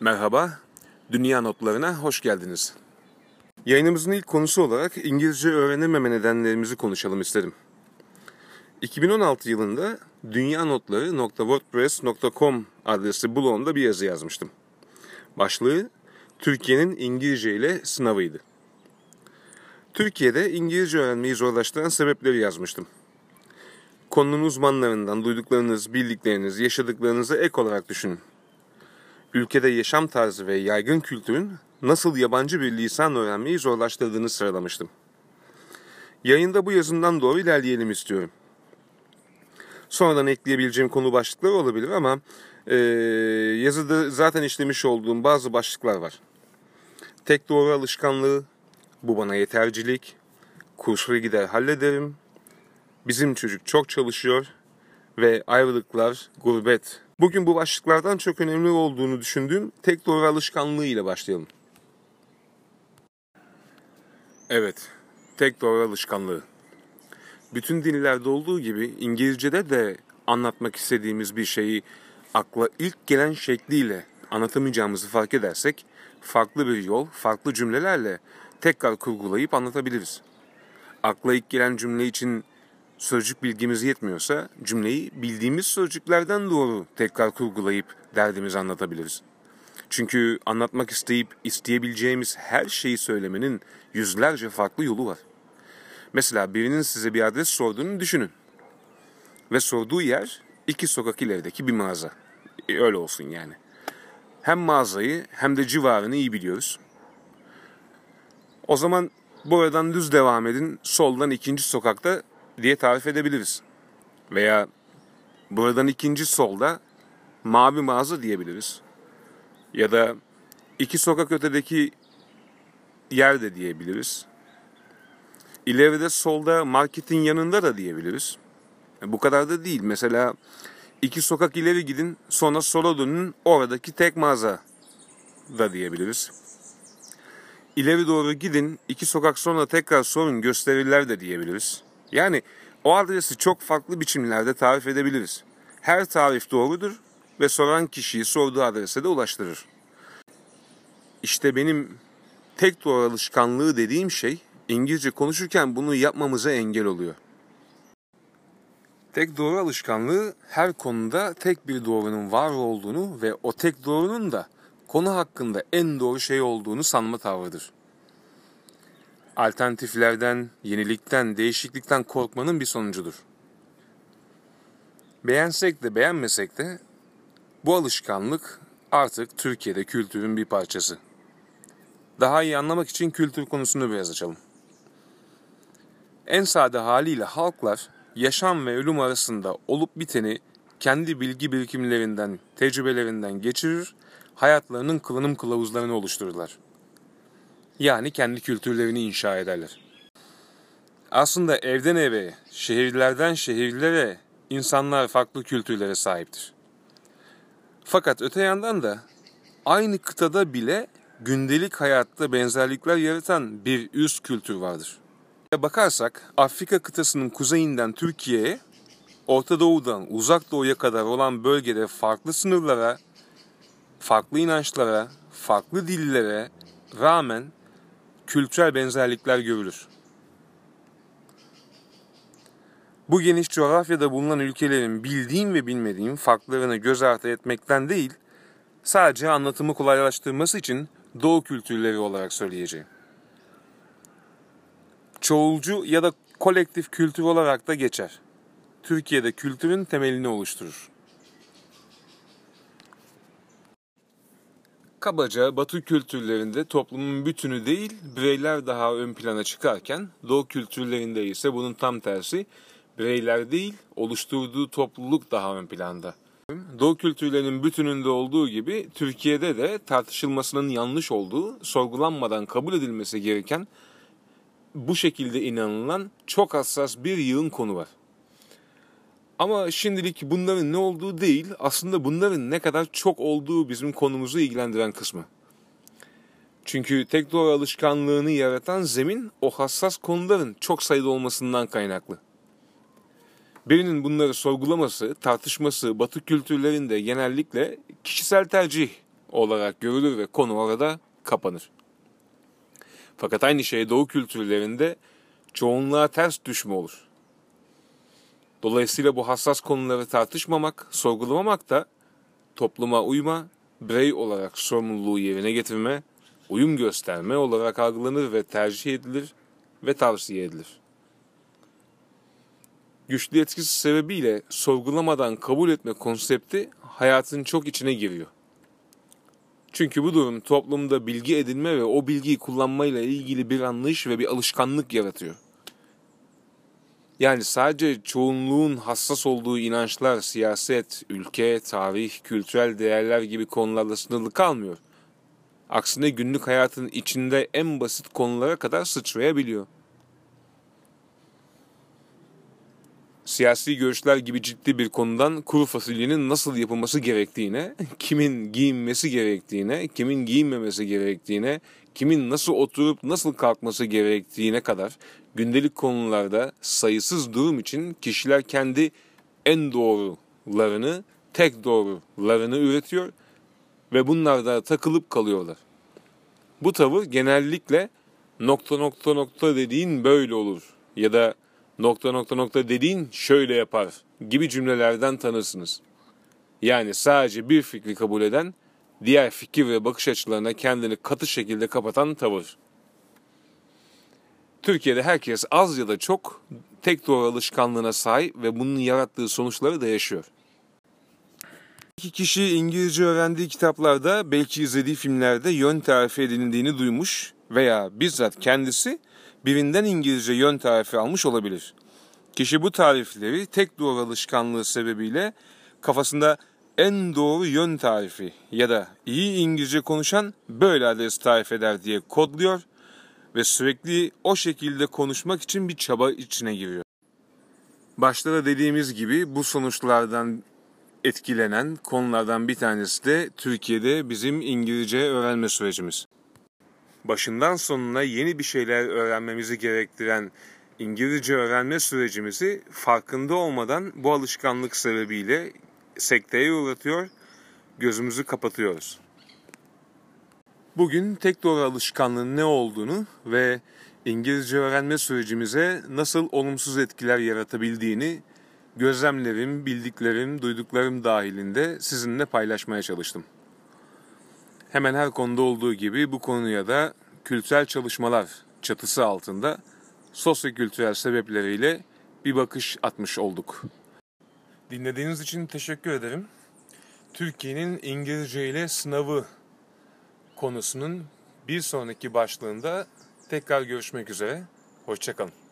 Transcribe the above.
Merhaba, Dünya Notlarına hoş geldiniz. Yayınımızın ilk konusu olarak İngilizce öğrenememe nedenlerimizi konuşalım istedim. 2016 yılında dünyanotları.wordpress.com adresi blogumda bir yazı yazmıştım. Başlığı Türkiye'nin İngilizce ile sınavıydı. Türkiye'de İngilizce öğrenmeyi zorlaştıran sebepleri yazmıştım. Konunun uzmanlarından duyduklarınız, bildikleriniz, yaşadıklarınızı ek olarak düşünün ülkede yaşam tarzı ve yaygın kültürün nasıl yabancı bir lisan öğrenmeyi zorlaştırdığını sıralamıştım. Yayında bu yazımdan doğru ilerleyelim istiyorum. Sonradan ekleyebileceğim konu başlıkları olabilir ama e, yazıda zaten işlemiş olduğum bazı başlıklar var. Tek doğru alışkanlığı, bu bana yetercilik, kurslara gider hallederim, bizim çocuk çok çalışıyor ve ayrılıklar, gurbet Bugün bu başlıklardan çok önemli olduğunu düşündüğüm tek doğru alışkanlığı ile başlayalım. Evet, tek doğru alışkanlığı. Bütün dillerde olduğu gibi İngilizce'de de anlatmak istediğimiz bir şeyi akla ilk gelen şekliyle anlatamayacağımızı fark edersek farklı bir yol, farklı cümlelerle tekrar kurgulayıp anlatabiliriz. Akla ilk gelen cümle için sözcük bilgimiz yetmiyorsa cümleyi bildiğimiz sözcüklerden doğru tekrar kurgulayıp derdimizi anlatabiliriz. Çünkü anlatmak isteyip isteyebileceğimiz her şeyi söylemenin yüzlerce farklı yolu var. Mesela birinin size bir adres sorduğunu düşünün. Ve sorduğu yer iki sokak ilerideki bir mağaza. E, öyle olsun yani. Hem mağazayı hem de civarını iyi biliyoruz. O zaman buradan düz devam edin. Soldan ikinci sokakta diye tarif edebiliriz. Veya buradan ikinci solda mavi mağaza diyebiliriz. Ya da iki sokak ötedeki yer de diyebiliriz. İleride solda marketin yanında da diyebiliriz. Bu kadar da değil. Mesela iki sokak ileri gidin sonra sola dönün oradaki tek mağaza da diyebiliriz. İleri doğru gidin iki sokak sonra tekrar sorun gösterirler de diyebiliriz. Yani o adresi çok farklı biçimlerde tarif edebiliriz. Her tarif doğrudur ve soran kişiyi sorduğu adrese de ulaştırır. İşte benim tek doğru alışkanlığı dediğim şey İngilizce konuşurken bunu yapmamıza engel oluyor. Tek doğru alışkanlığı her konuda tek bir doğrunun var olduğunu ve o tek doğrunun da konu hakkında en doğru şey olduğunu sanma tavrıdır alternatiflerden, yenilikten, değişiklikten korkmanın bir sonucudur. Beğensek de beğenmesek de bu alışkanlık artık Türkiye'de kültürün bir parçası. Daha iyi anlamak için kültür konusunu biraz açalım. En sade haliyle halklar yaşam ve ölüm arasında olup biteni kendi bilgi birikimlerinden, tecrübelerinden geçirir, hayatlarının kılınım kılavuzlarını oluştururlar. Yani kendi kültürlerini inşa ederler. Aslında evden eve, şehirlerden şehirlere insanlar farklı kültürlere sahiptir. Fakat öte yandan da aynı kıtada bile gündelik hayatta benzerlikler yaratan bir üst kültür vardır. Bakarsak Afrika kıtasının kuzeyinden Türkiye'ye, Orta Doğu'dan Uzak Doğu'ya kadar olan bölgede farklı sınırlara, farklı inançlara, farklı dillere rağmen kültürel benzerlikler görülür. Bu geniş coğrafyada bulunan ülkelerin bildiğim ve bilmediğim farklarını göz ardı etmekten değil, sadece anlatımı kolaylaştırması için doğu kültürleri olarak söyleyeceğim. Çoğulcu ya da kolektif kültür olarak da geçer. Türkiye'de kültürün temelini oluşturur. Kabaca Batı kültürlerinde toplumun bütünü değil, bireyler daha ön plana çıkarken Doğu kültürlerinde ise bunun tam tersi, bireyler değil, oluşturduğu topluluk daha ön planda. Doğu kültürlerinin bütününde olduğu gibi Türkiye'de de tartışılmasının yanlış olduğu, sorgulanmadan kabul edilmesi gereken bu şekilde inanılan çok hassas bir yığın konu var. Ama şimdilik bunların ne olduğu değil, aslında bunların ne kadar çok olduğu bizim konumuzu ilgilendiren kısmı. Çünkü tek doğru alışkanlığını yaratan zemin o hassas konuların çok sayıda olmasından kaynaklı. Birinin bunları sorgulaması, tartışması batı kültürlerinde genellikle kişisel tercih olarak görülür ve konu orada kapanır. Fakat aynı şey Doğu kültürlerinde çoğunluğa ters düşme olur. Dolayısıyla bu hassas konuları tartışmamak, sorgulamamak da topluma uyma, birey olarak sorumluluğu yerine getirme, uyum gösterme olarak algılanır ve tercih edilir ve tavsiye edilir. Güçlü etkisi sebebiyle sorgulamadan kabul etme konsepti hayatın çok içine giriyor. Çünkü bu durum toplumda bilgi edinme ve o bilgiyi kullanmayla ilgili bir anlayış ve bir alışkanlık yaratıyor. Yani sadece çoğunluğun hassas olduğu inançlar, siyaset, ülke, tarih, kültürel değerler gibi konularla sınırlı kalmıyor. Aksine günlük hayatın içinde en basit konulara kadar sıçrayabiliyor. siyasi görüşler gibi ciddi bir konudan kuru fasulyenin nasıl yapılması gerektiğine, kimin giyinmesi gerektiğine, kimin giyinmemesi gerektiğine, kimin nasıl oturup nasıl kalkması gerektiğine kadar gündelik konularda sayısız durum için kişiler kendi en doğrularını, tek doğrularını üretiyor ve bunlarda takılıp kalıyorlar. Bu tavır genellikle nokta nokta nokta dediğin böyle olur ya da nokta nokta nokta dediğin şöyle yapar gibi cümlelerden tanırsınız. Yani sadece bir fikri kabul eden, diğer fikir ve bakış açılarına kendini katı şekilde kapatan tavır. Türkiye'de herkes az ya da çok tek doğru alışkanlığına sahip ve bunun yarattığı sonuçları da yaşıyor. İki kişi İngilizce öğrendiği kitaplarda belki izlediği filmlerde yön tarifi edildiğini duymuş veya bizzat kendisi birinden İngilizce yön tarifi almış olabilir. Kişi bu tarifleri tek doğru alışkanlığı sebebiyle kafasında en doğru yön tarifi ya da iyi İngilizce konuşan böyle adres tarif eder diye kodluyor ve sürekli o şekilde konuşmak için bir çaba içine giriyor. Başta da dediğimiz gibi bu sonuçlardan etkilenen konulardan bir tanesi de Türkiye'de bizim İngilizce öğrenme sürecimiz başından sonuna yeni bir şeyler öğrenmemizi gerektiren İngilizce öğrenme sürecimizi farkında olmadan bu alışkanlık sebebiyle sekteye uğratıyor, gözümüzü kapatıyoruz. Bugün tek doğru alışkanlığın ne olduğunu ve İngilizce öğrenme sürecimize nasıl olumsuz etkiler yaratabildiğini gözlemlerim, bildiklerim, duyduklarım dahilinde sizinle paylaşmaya çalıştım. Hemen her konuda olduğu gibi bu konuya da kültürel çalışmalar çatısı altında sosyokültürel sebepleriyle bir bakış atmış olduk. Dinlediğiniz için teşekkür ederim. Türkiye'nin İngilizce ile sınavı konusunun bir sonraki başlığında tekrar görüşmek üzere. Hoşçakalın.